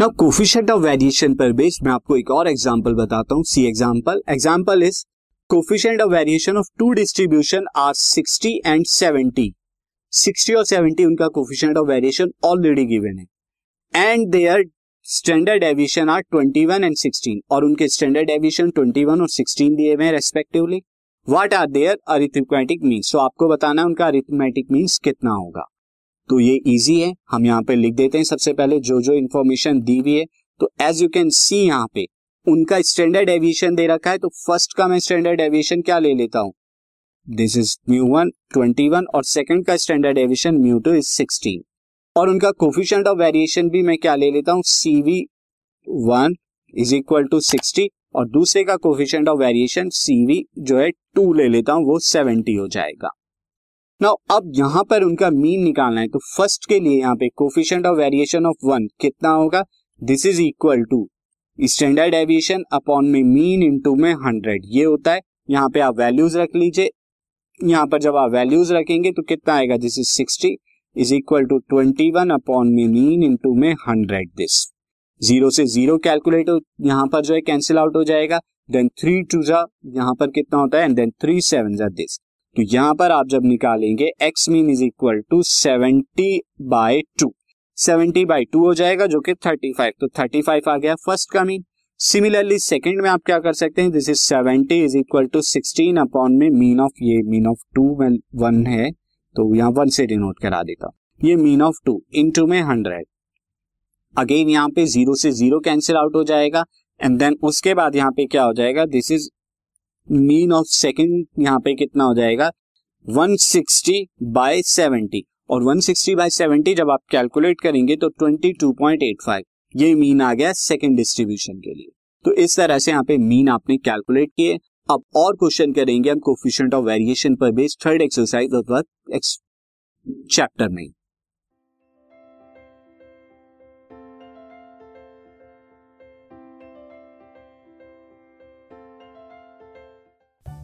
Now coefficient of variation पर based मैं आपको एक और एग्जांपल बताता हूँ see example example is coefficient of variation of two distribution are 60 and 70 60 और 70 उनका coefficient of variation already given है. And their standard deviation are 21 and 16 और उनके स्टैंडर्ड एविएशन 21 और 16 दिए हुए हैं respectively what are their arithmetic means तो आपको बताना है उनका अरिथमेटिक मीन्स कितना होगा। तो ये इजी है। हम यहाँ पे लिख देते हैं सबसे पहले जो जो इन्फॉर्मेशन दी हुई है। तो एज यू कैन सी यहाँ पे, उनका स्टैंडर्ड एविएशन दे रखा है। तो फ़र्स्ट का मैं स्टैंडर्ड एविएशन क्या ले लेता हूँ? This is mu one twenty one और सेकंड का standard deviation mu two is sixteen और उनका कोफिशियंट ऑफ़ वेरिएशन भी मैं क्या ले लेता हूँ? C V one is equal to sixty और दूसरे का coefficient of variation C V जो है टू ले लेता हूँ, वो सेवेंटी हो जाएगा। नाउ अब यहाँ पर उनका मीन निकालना है तो फ़र्स्ट के लिए यहाँ पे coefficient of variation of one कितना होगा? This is equal to standard deviation upon में मीन इंटू में हंड्रेड ये होता है, यहाँ पे आप वैल्यूज़ रख लीजिए। यहाँ पर जब आप वैल्यूज़ रखेंगे तो कितना आएगा? This is sixty is equal to twenty one upon में मीन इंटू में हंड्रेड दिस ज़ीरो से ज़ीरो कैलकुलेट यहाँ पर जो है कैंसिल आउट हो जाएगा। देन थ्री टू जा यहाँ पर कितना होता है? एंड देन थ्री सेवन जा दिस तो यहाँ पर आप जब निकालेंगे X mean is equal to seventy by two seventy by two हो जाएगा जो कि थर्टी फाइव तो थर्टी फाइव आ गया फ़र्स्ट का मीन सिमिलरली सेकेंड में आप क्या कर सकते हैं? This is seventy is equal to sixteen upon में मीन ऑफ़ ये मीन ऑफ़ टू में वन है तो यहाँ वन से डिनोट करा देता ये mean of two into में हंड्रेड अगेन यहाँ पे ज़ीरो से ज़ीरो कैंसिल आउट हो जाएगा एंड देन उसके बाद यहाँ पे क्या हो जाएगा? This is mean of second यहाँ पे कितना हो जाएगा? 160 सिक्सटी बाय सेवेंटी और 160 सिक्सटी बाय सेवेंटी जब आप कैलकुलेट करेंगे तो 22.85 ये मीन आ गया सेकेंड डिस्ट्रीब्यूशन के लिए. तो इस तरह से यहाँ पे मीन आपने कैलकुलेट किए. अब और क्वेश्चन करेंगे हम कोफिशियंट ऑफ़ वेरिएशन पर बेस्ड थर्ड एक्सरसाइज चैप्टर में.